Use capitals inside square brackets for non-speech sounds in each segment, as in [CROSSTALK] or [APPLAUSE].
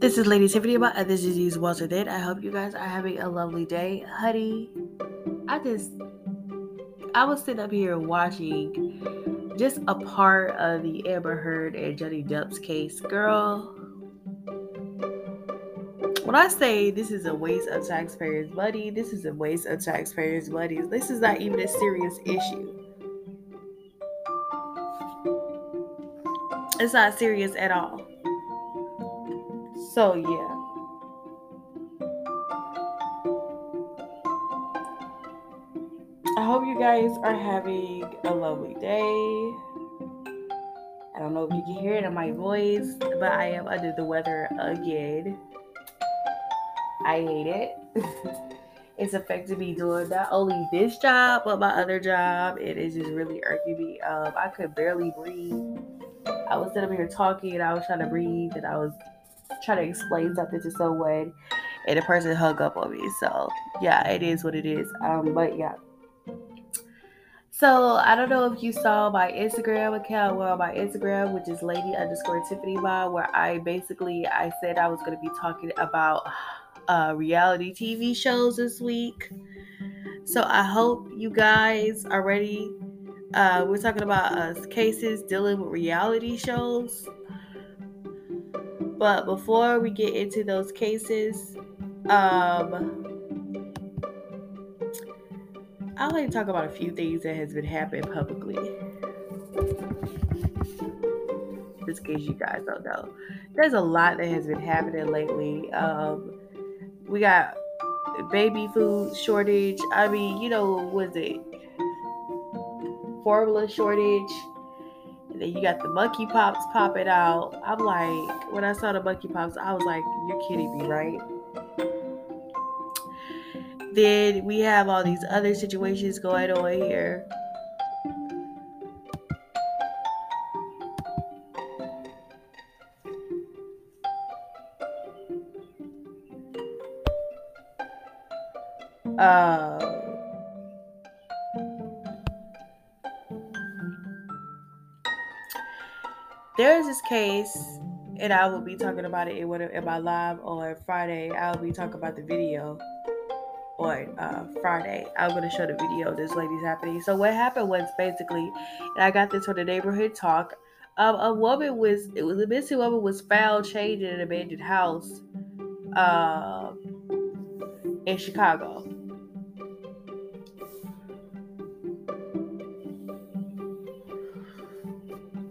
This is Lady Tiffany about This Disease Was Did. I hope you guys are having a lovely day. Honey, I just, I was sitting up here watching just a part of the Amber Heard and Johnny Depp's case. Girl, when I say this is a waste of taxpayers' money, this is a waste of taxpayers' money. This is not even a serious issue. It's not serious at all. So, yeah. I hope you guys are having a lovely day. I don't know if you can hear it in my voice, but I am under the weather again. I hate it. [LAUGHS] it's affected me doing not only this job, but my other job. It is just really irking me. Um, I could barely breathe. I was sitting here talking and I was trying to breathe and I was trying to explain something to someone and the person hung up on me. So yeah, it is what it is. Um, but yeah. So I don't know if you saw my Instagram account, well, my Instagram, which is lady underscore Tiffany Ma, where I basically I said I was going to be talking about uh, reality TV shows this week. So I hope you guys are ready. Uh, we're talking about uh, cases dealing with reality shows. But before we get into those cases, um, I'd like to talk about a few things that has been happening publicly. Just in case you guys don't know, there's a lot that has been happening lately. Um, we got baby food shortage. I mean, you know, was it formula shortage? Then you got the monkeypox popping out. I'm like, when I saw the monkeypox, I was like, you're kidding me, right? Then we have all these other situations going on here. Uh, there is this case, and I will be talking about it in, one of, in my live on Friday. I'll be talking about the video on uh, Friday. I'm going to show the video this lady's happening. So what happened was basically, and I got this from the neighborhood talk. Um, a woman was it was a missing woman was found chained in an abandoned house, uh, in Chicago.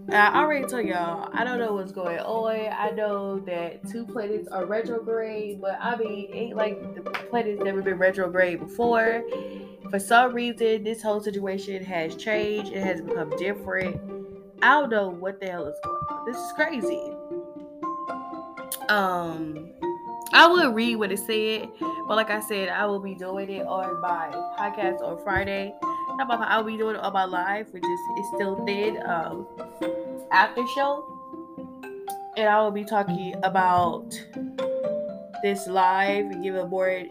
I already told y'all, I don't know what's going on. I know that two planets are retrograde, but I mean, ain't like the planet's never been retrograde before. For some reason, this whole situation has changed. It has become different. I don't know what the hell is going on. This is crazy. Um, I will read what it said, but like I said, I will be doing it on my podcast on Friday. I'll be doing it on my live, which is, is still thin. Um, after show, and I will be talking about this live and give a more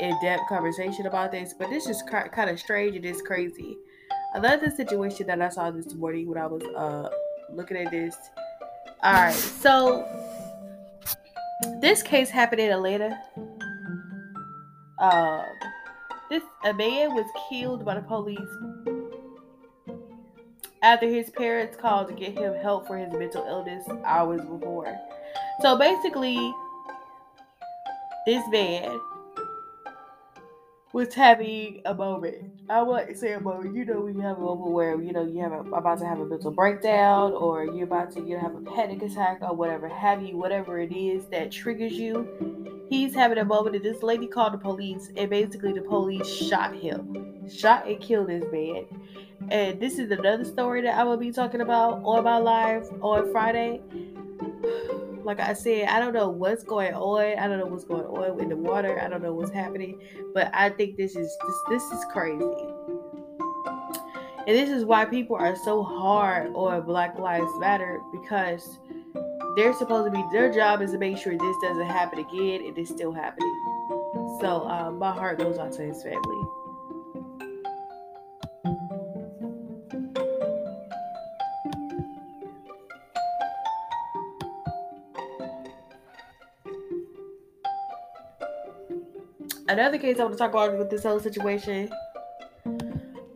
in-depth conversation about this. But this is kind of strange and it's crazy. Another situation that I saw this morning when I was uh looking at this. All right, so this case happened in Atlanta. Um, this man was killed by the police after his parents called to get him help for his mental illness hours before. So basically, this man was having a moment. I wouldn't say a moment. You know, when you have a moment where you know you have a, about to have a mental breakdown, or you're about to you know have a panic attack, or whatever have you, whatever it is that triggers you. He's having a moment, and this lady called the police, and basically the police shot him, shot and killed this man. And this is another story that I will be talking about on my live on Friday. [SIGHS] Like I said, I don't know what's going on. I don't know what's going on in the water. I don't know what's happening. But I think this is this, this is crazy. And this is why people are so hard on Black Lives Matter because they're supposed to be their job is to make sure this doesn't happen again it is still happening. So um, my heart goes out to his family. Another case I want to talk about with this whole situation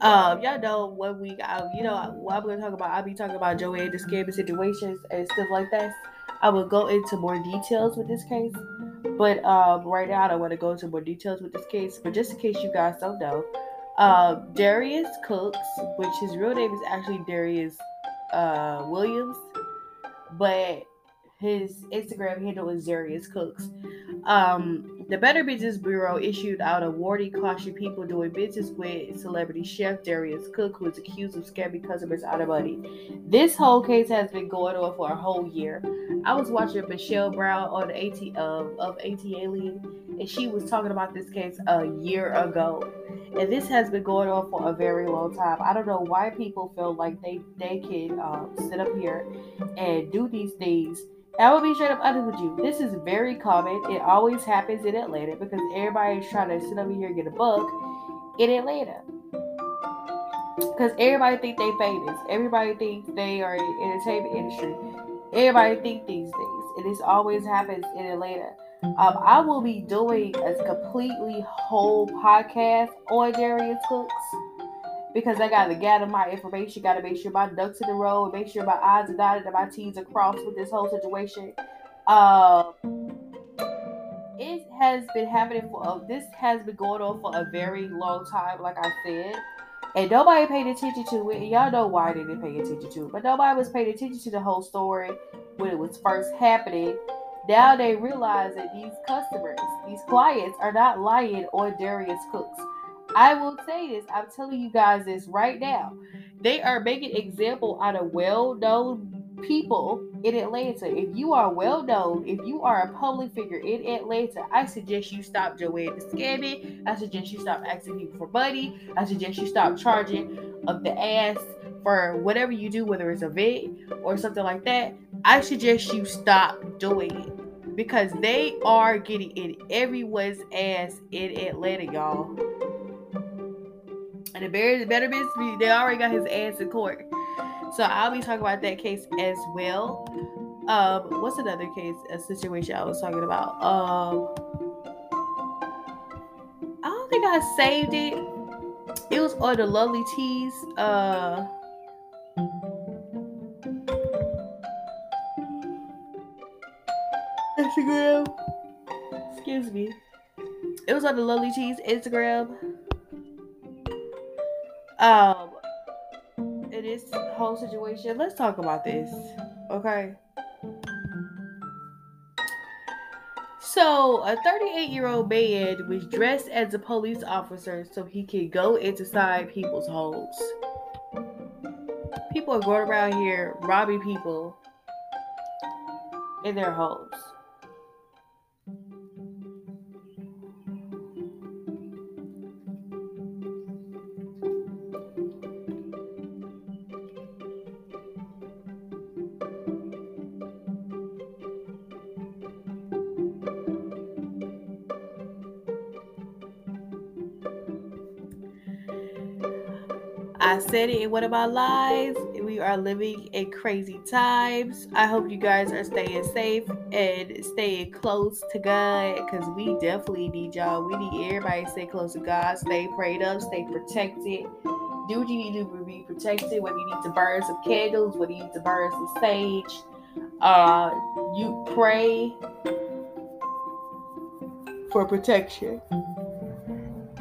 um, y'all know one week, I, you know, what I'm gonna talk about. I'll be talking about Joanne the scamming situations and stuff like that. I will go into more details with this case, but um, right now I don't want to go into more details with this case. But just in case you guys don't know, um, Darius Cooks, which his real name is actually Darius uh, Williams, but his Instagram handle is Darius Cooks. Um, the Better Business Bureau issued out a warning caution people doing business with celebrity chef Darius Cook, who is accused of scamming customers out of money. This whole case has been going on for a whole year. I was watching Michelle Brown on AT um, of ATA League, and she was talking about this case a year ago. And this has been going on for a very long time. I don't know why people feel like they they can um, sit up here and do these things I will be straight up honest with you. This is very common. It always happens in Atlanta because everybody's trying to sit over here and get a buck in Atlanta. Because everybody think they famous. Everybody thinks they are in the entertainment industry. Everybody think these things. And this always happens in Atlanta. Um, I will be doing a completely whole podcast on Darius Cooks because I gotta gather my information, gotta make sure my ducks in the row, make sure my I's are dotted and my T's are crossed with this whole situation. Uh, it has been happening for uh, this has been going on for a very long time, like I said. And nobody paid attention to it. Y'all know why they didn't pay attention to it. But nobody was paying attention to the whole story when it was first happening. Now they realize that these customers, these clients, are not lying on Darius Cooks. I will say this. I'm telling you guys this right now. They are making example out of well-known people in Atlanta. If you are well known, if you are a public figure in Atlanta, I suggest you stop Joanne the scamming. I suggest you stop asking people for money. I suggest you stop charging up the ass for whatever you do, whether it's a vet or something like that. I suggest you stop doing it because they are getting in everyone's ass in Atlanta, y'all. And the better be they already got his ass in court. So I'll be talking about that case as well. Um, what's another case, a situation I was talking about? Um, I don't think I saved it. It was on the Lovely Teas. Uh, Instagram. Excuse me. It was on the Lovely Teas Instagram. Um, in this whole situation, let's talk about this, okay? So, a 38 year old man was dressed as a police officer so he could go inside people's homes. People are going around here robbing people in their homes. I said it in one of my lives. We are living in crazy times. I hope you guys are staying safe and staying close to God because we definitely need y'all. We need everybody to stay close to God, stay prayed up, stay protected. Do what you need to be protected, whether you need to burn some candles, whether you need to burn some sage. Uh, you pray for protection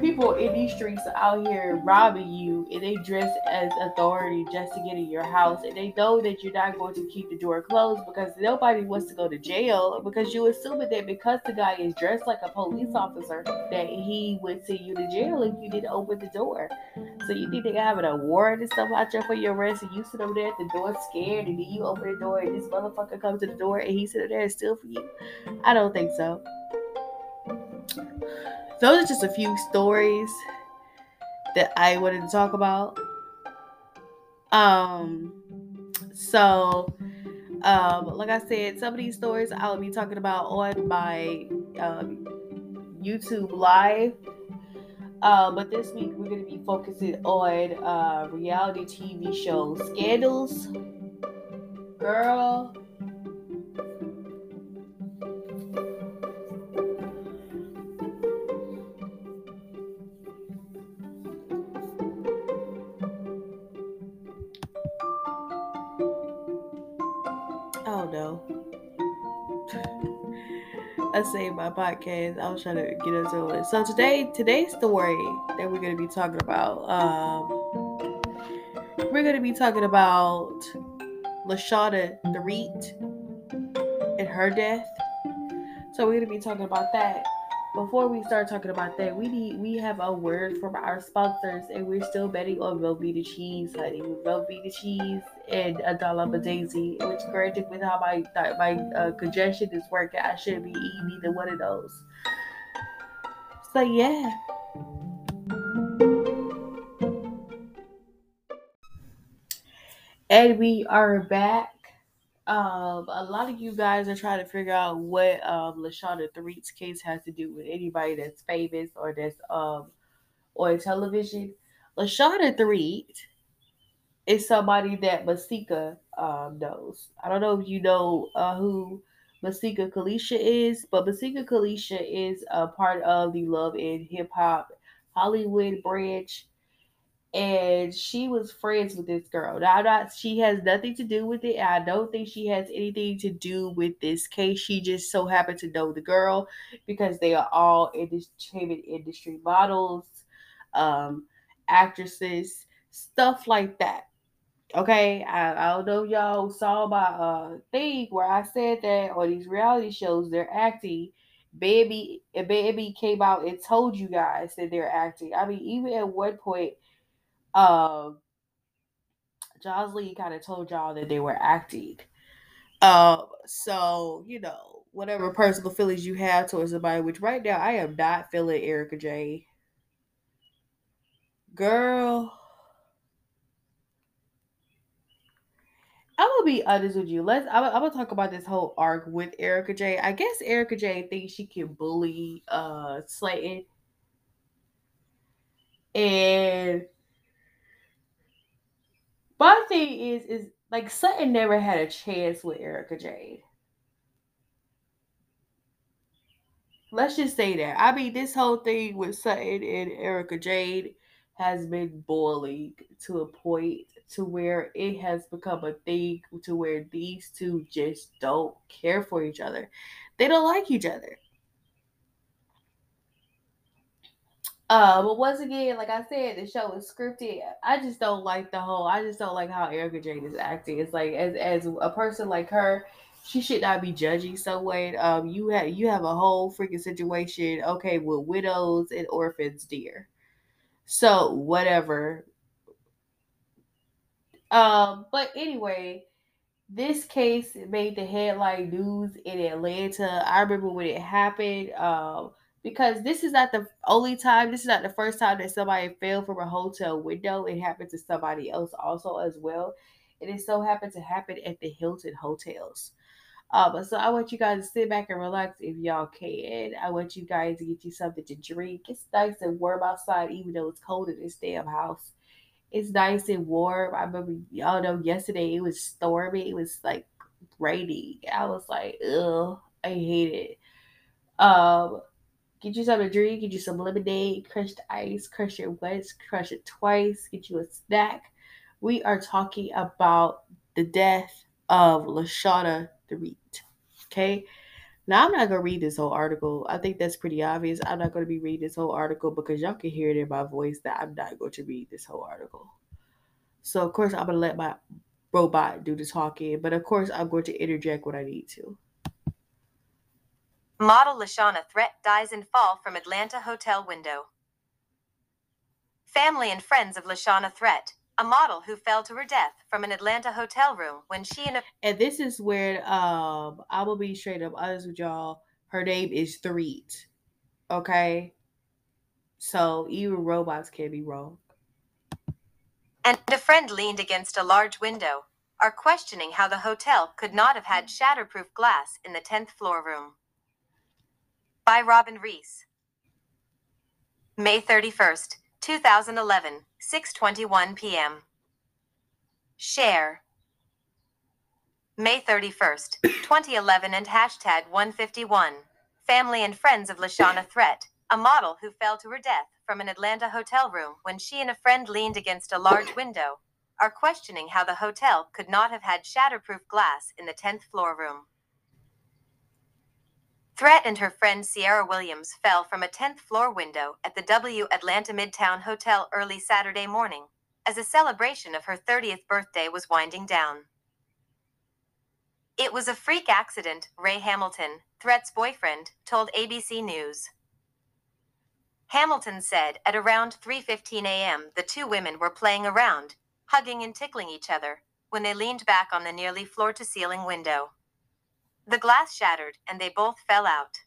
people in these streets are out here robbing you and they dress as authority just to get in your house and they know that you're not going to keep the door closed because nobody wants to go to jail because you assume that because the guy is dressed like a police officer that he would send you to jail if you didn't open the door. So you think they having a warrant and stuff out there for your arrest and you sit over there at the door scared and then you open the door and this motherfucker comes to the door and he sit there and for you? I don't think so those are just a few stories that I wanted to talk about. Um, so, um, like I said, some of these stories I will be talking about on my um, YouTube live. Uh, but this week we're going to be focusing on uh, reality TV show scandals. Girl, I saved my podcast. I was trying to get into it. So today, today's story that we're gonna be talking about, um, we're gonna be talking about Lashawna Threet and her death. So we're gonna be talking about that. Before we start talking about that, we need we have a word from our sponsors, and we're still betting on Velveeta cheese, honey. Velveeta cheese and a dollar daisy. Which, granted, with how my my uh, congestion is working, I shouldn't be eating either one of those. So yeah. And we are back um, a lot of you guys are trying to figure out what um Lashawna Threet's case has to do with anybody that's famous or that's um on television. Lashawna Threet is somebody that Masika um knows. I don't know if you know uh, who Masika Kalysha is, but Masika Kalysha is a part of the Love and Hip Hop Hollywood branch and she was friends with this girl. Now, not she has nothing to do with it. I don't think she has anything to do with this case. She just so happened to know the girl because they are all entertainment industry models, um, actresses, stuff like that. Okay, I, I don't know y'all saw my uh thing where I said that on these reality shows they're acting. Baby, baby came out and told you guys that they're acting. I mean, even at one point um Joseline kind of told y'all that they were acting. Um, so you know, whatever personal feelings you have towards somebody, which right now I am not feeling Erika Jayne. Girl. I'm gonna be honest with you. Let's. I'm, I'm, gonna talk about this whole arc with Erika Jayne. I guess Erika Jayne thinks she can bully uh Slayton, and my thing is, is like Sutton never had a chance with Erika Jayne. Let's just say that. I mean, this whole thing with Sutton and Erika Jayne has been boiling to a point to where it has become a thing to where these two just don't care for each other. They don't like each other. Uh, but once again, like I said, the show is scripted. I just don't like the whole. I just don't like how Erika Jayne is acting. It's like as as a person like her, she should not be judging someone. Um, you have you have a whole freaking situation. Okay, with widows and orphans, dear. So whatever. Um, but anyway, this case made the headline news in Atlanta. I remember when it happened. Um because this is not the only time, this is not the first time that somebody fell from a hotel window. It happened to somebody else also as well. And it so happened to happen at the Hilton hotels. Um, so I want you guys to sit back and relax if y'all can. I want you guys to get you something to drink. It's nice and warm outside, even though it's cold in this damn house. It's nice and warm. I remember y'all know yesterday it was stormy. It was like rainy. I was like, ugh, I hate it. Um, Get you something to drink, get you some lemonade, crushed ice, crush it once, crush it twice, get you a snack. We are talking about the death of Lashawna Threet. Okay. Now I'm not gonna read this whole article. I think that's pretty obvious. I'm not gonna be reading this whole article because y'all can hear it in my voice that I'm not going to read this whole article. So of course I'm gonna let my robot do the talking, but of course I'm going to interject when I need to. Model Lashawna Threatt dies in fall from Atlanta hotel window. Family and friends of Lashawna Threatt, a model who fell to her death from an Atlanta hotel room when she and a and this is where um I will be straight up honest with y'all. Her name is Threet. Okay. So even robots can be wrong. And a friend leaned against a large window, are questioning how the hotel could not have had shatterproof glass in the 10th floor room by Robin Reese. May 31st, 2011, 6:21 p.m. Share. May 31st, 2011 and hashtag 151. Family and friends of Lashawna Threet, a model who fell to her death from an Atlanta hotel room when she and a friend leaned against a large window, are questioning how the hotel could not have had shatterproof glass in the 10th floor room. Threatt and her friend Sierra Williams fell from a 10th floor window at the W Atlanta Midtown Hotel early Saturday morning as a celebration of her 30th birthday was winding down. It was a freak accident, Ray Hamilton, Threatt's boyfriend, told ABC News. Hamilton said at around 3:15 a.m. the two women were playing around, hugging and tickling each other, when they leaned back on the nearly floor-to-ceiling window. The glass shattered and they both fell out.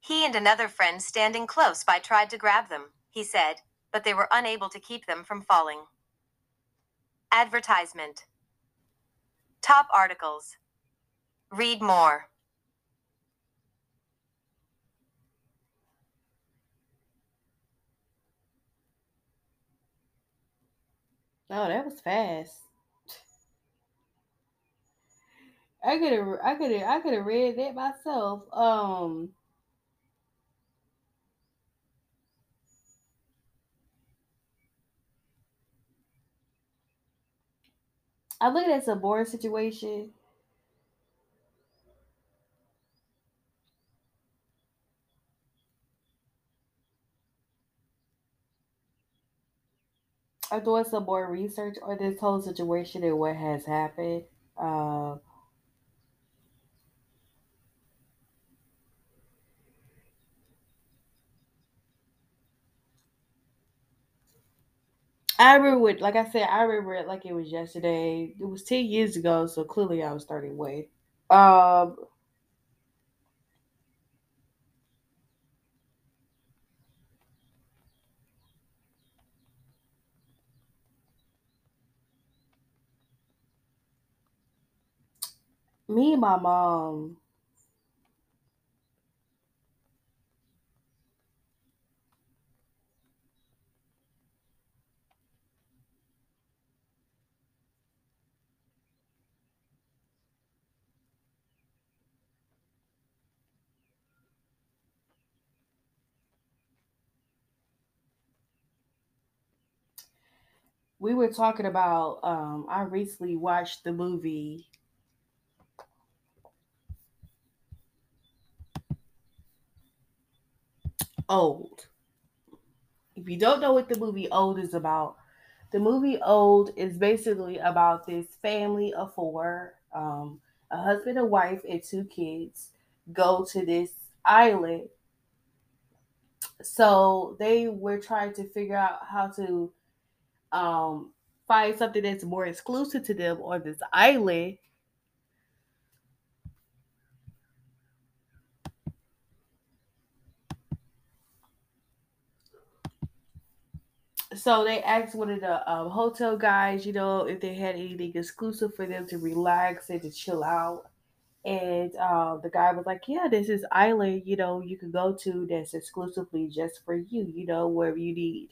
He and another friend standing close by tried to grab them, he said, but they were unable to keep them from falling. Advertisement Top articles. Read more. Oh, that was fast. I could have, I could have, I could have read that myself. Um, I look at it as a boring situation. I'm doing some more research on this whole situation and what has happened. Uh, I remember it, like I said, I remember it like it was yesterday. It was 10 years ago, so clearly I was 31. Um, me and my mom we were talking about um I recently watched the movie Old. If you don't know what the movie Old is about, the movie Old is basically about this family of four, um, a husband, a wife, and two kids go to this island. So they were trying to figure out how to um, find something that's more exclusive to them on this island. So they asked one of the um, hotel guys, you know, if they had anything exclusive for them to relax and to chill out. And uh, the guy was like, "Yeah, this is island, you know, you can go to that's exclusively just for you, you know, wherever you need."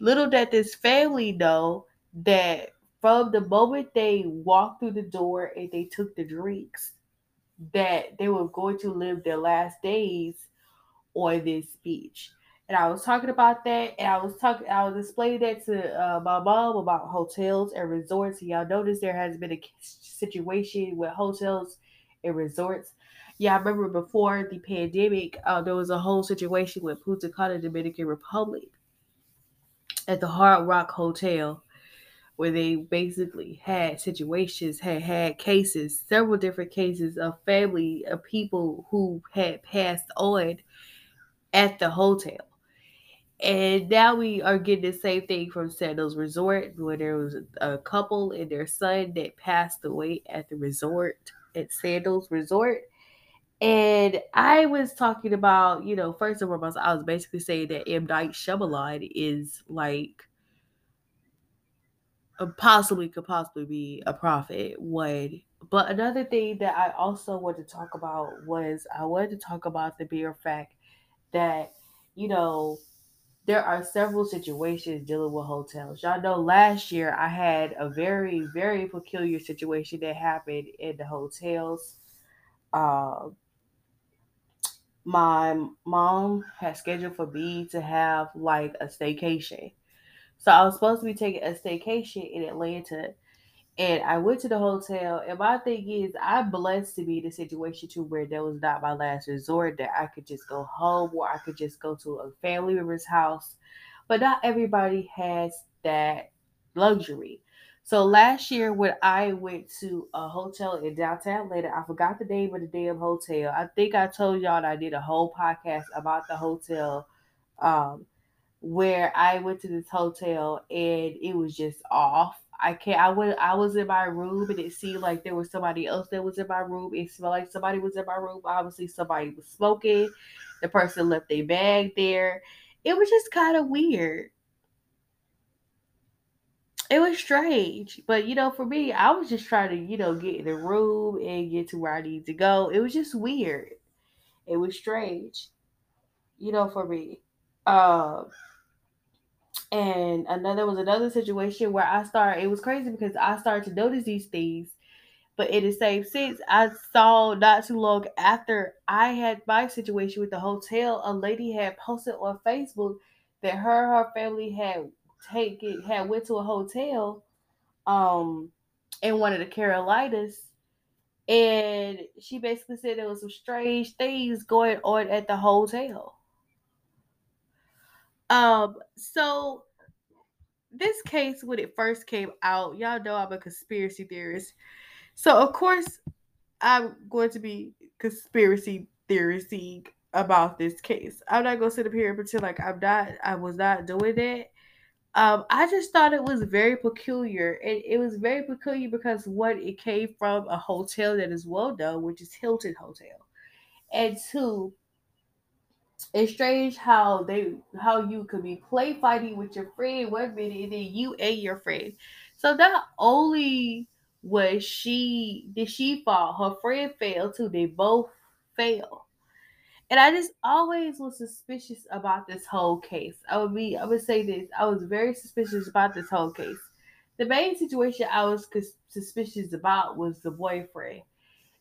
Little did this family know that from the moment they walked through the door and they took the drinks, that they were going to live their last days on this beach. And I was talking about that, and I was talking, I was explaining that to uh, my mom about hotels and resorts. And y'all notice there has been a situation with hotels and resorts. Yeah, I remember before the pandemic, uh, there was a whole situation with Punta Cana, Dominican Republic, at the Hard Rock Hotel where they basically had situations, had had cases, several different cases of family of people who had passed on at the hotel. And now we are getting the same thing from Sandals Resort, where there was a couple and their son that passed away at the resort at Sandals Resort. And I was talking about, you know, first and foremost, I was basically saying that M. Night Shyamalan is like possibly could possibly be a prophet. One, but another thing that I also wanted to talk about was I wanted to talk about the mere fact that you know there are several situations dealing with hotels. Y'all know last year I had a very very peculiar situation that happened in the hotels. Uh, my mom had scheduled for me to have like a staycation So I was supposed to be taking a staycation in Atlanta. And I went to the hotel, and my thing is, I'm blessed to be in a situation to where that was not my last resort. That I could just go home, or I could just go to a family member's house. But not everybody has that luxury. So last year, when I went to a hotel in downtown Atlanta, I forgot the name of the damn hotel. I think I told y'all I did a whole podcast about the hotel. Um, where I went to this hotel and it was just off. I can't. I went. I was in my room and it seemed like there was somebody else that was in my room. It smelled like somebody was in my room. Obviously, somebody was smoking. The person left a bag there. It was just kind of weird. It was strange, but you know, for me, I was just trying to, you know, get in the room and get to where I need to go. It was just weird. It was strange, you know, for me. Um, and another was another situation where I started. It was crazy because I started to notice these things, but in the same sense, I saw not too long after I had my situation with the hotel, a lady had posted on Facebook that her her family had taken had went to a hotel, um, in one of the Carolinas. And she basically said there was some strange things going on at the hotel. Um, so this case when it first came out, y'all know I'm a conspiracy theorist. So of course I'm going to be conspiracy theorizing about this case. I'm not gonna sit up here and pretend like I'm not I was not doing that. Um, I just thought it was very peculiar. And it was very peculiar because what it came from a hotel that is well known, which is Hilton Hotel. And two, it's strange how they how you could be play fighting with your friend one minute and then you and your friend. So not only was she did she fall, her friend fell too. They both fell. And I just always was suspicious about this whole case. I would be I would say this. I was very suspicious about this whole case. The main situation I was suspicious about was the boyfriend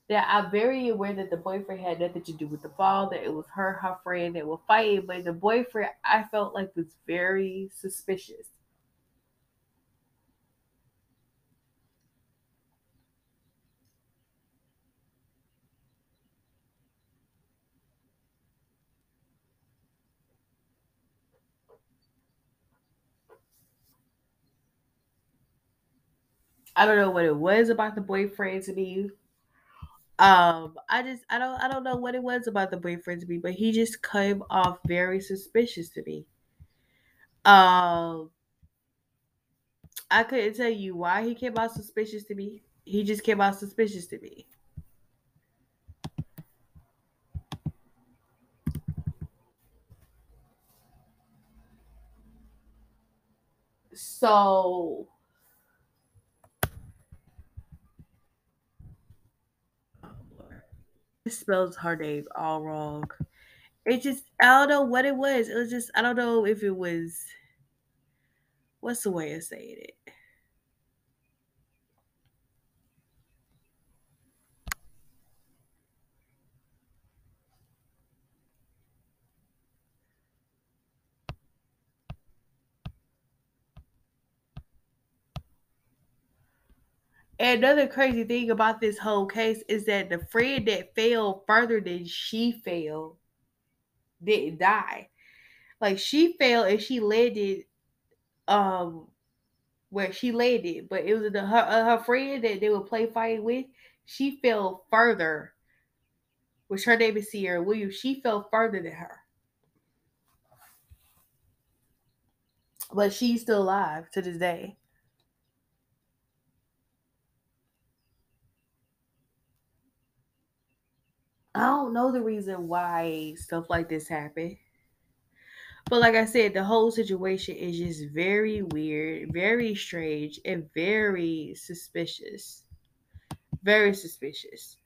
that I'm very aware that the boyfriend had nothing to do with the fall, that it was her, her friend that were fighting, but the boyfriend I felt like was very suspicious. I don't know what it was about the boyfriend to me, um, I just I don't I don't know what it was about the boyfriend to me, but he just came off very suspicious to me. Um, I couldn't tell you why he came out suspicious to me. He just came out suspicious to me. So spells her name all wrong. It just I don't know what it was. It was just I don't know if it was what's the way of saying it. Another crazy thing about this whole case is that the friend that fell further than she fell didn't die. Like she fell and she landed um where she landed, but it was the, her uh, her friend that they would play fight with. She fell further, which her name is Sierra Williams. She fell further than her, but she's still alive to this day. I don't know the reason why stuff like this happened. But like I said, the whole situation is just very weird, very strange, and very suspicious. Very suspicious.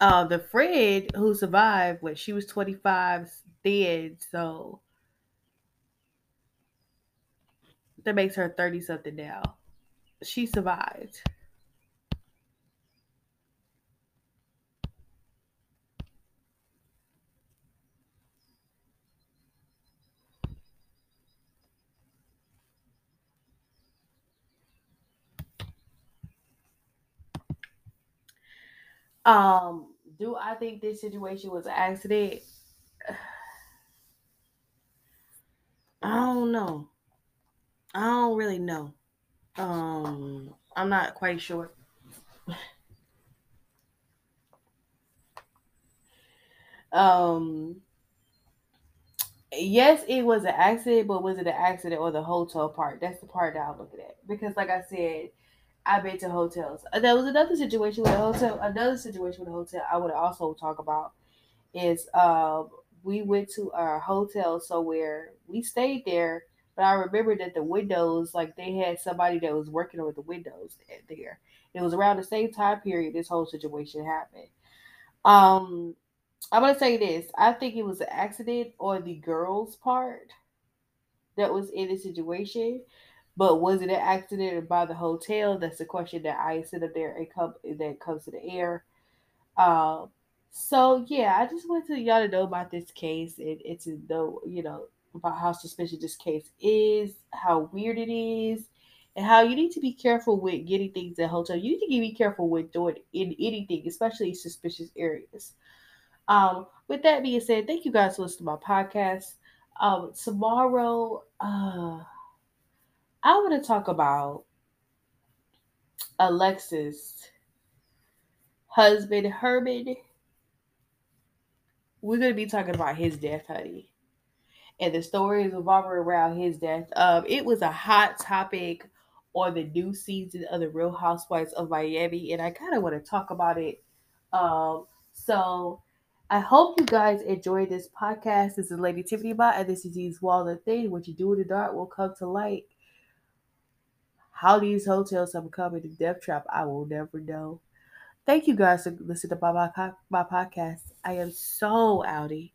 Uh, the friend who survived, what she was 25, dead, so That makes her 30 something now. She survived. Um, do I think this situation was an accident? [SIGHS] I don't know. I don't really know. Um, I'm not quite sure. um, yes, it was an accident, but was it an accident or the hotel part? That's the part that I'm looking at. Because, like I said, I've been to hotels. Uh, there was another situation with a hotel. Another situation with a hotel I would also talk about is uh, we went to a hotel somewhere. We stayed there, but I remember that the windows, like they had somebody that was working with the windows there. It was around the same time period this whole situation happened. Um, I'm gonna say this. I think it was an accident on the girl's part that was in the situation. But was it an accident by the hotel? That's the question that I sit up there and come that comes to the air. Um, so yeah, I just want to y'all to know about this case and, and to know, you know, about how suspicious this case is, how weird it is, and how you need to be careful with getting things at hotel. You need to be careful with doing in anything, especially suspicious areas. Um, with that being said, thank you guys for listening to my podcast. Um, tomorrow, uh, I want to talk about Alexia's husband, Herman. We're going to be talking about his death, honey. And the stories revolving around his death. Um, it was a hot topic on the new season of the Real Housewives of Miami, and I kind of want to talk about it. Um, so I hope you guys enjoyed this podcast. This is Lady Tiffany Bot, and this is These Walls of Thing. What you do in the dark will come to light. How these hotels have become the death trap, I will never know. Thank you guys for listening to my, my, my podcast. I am so outie.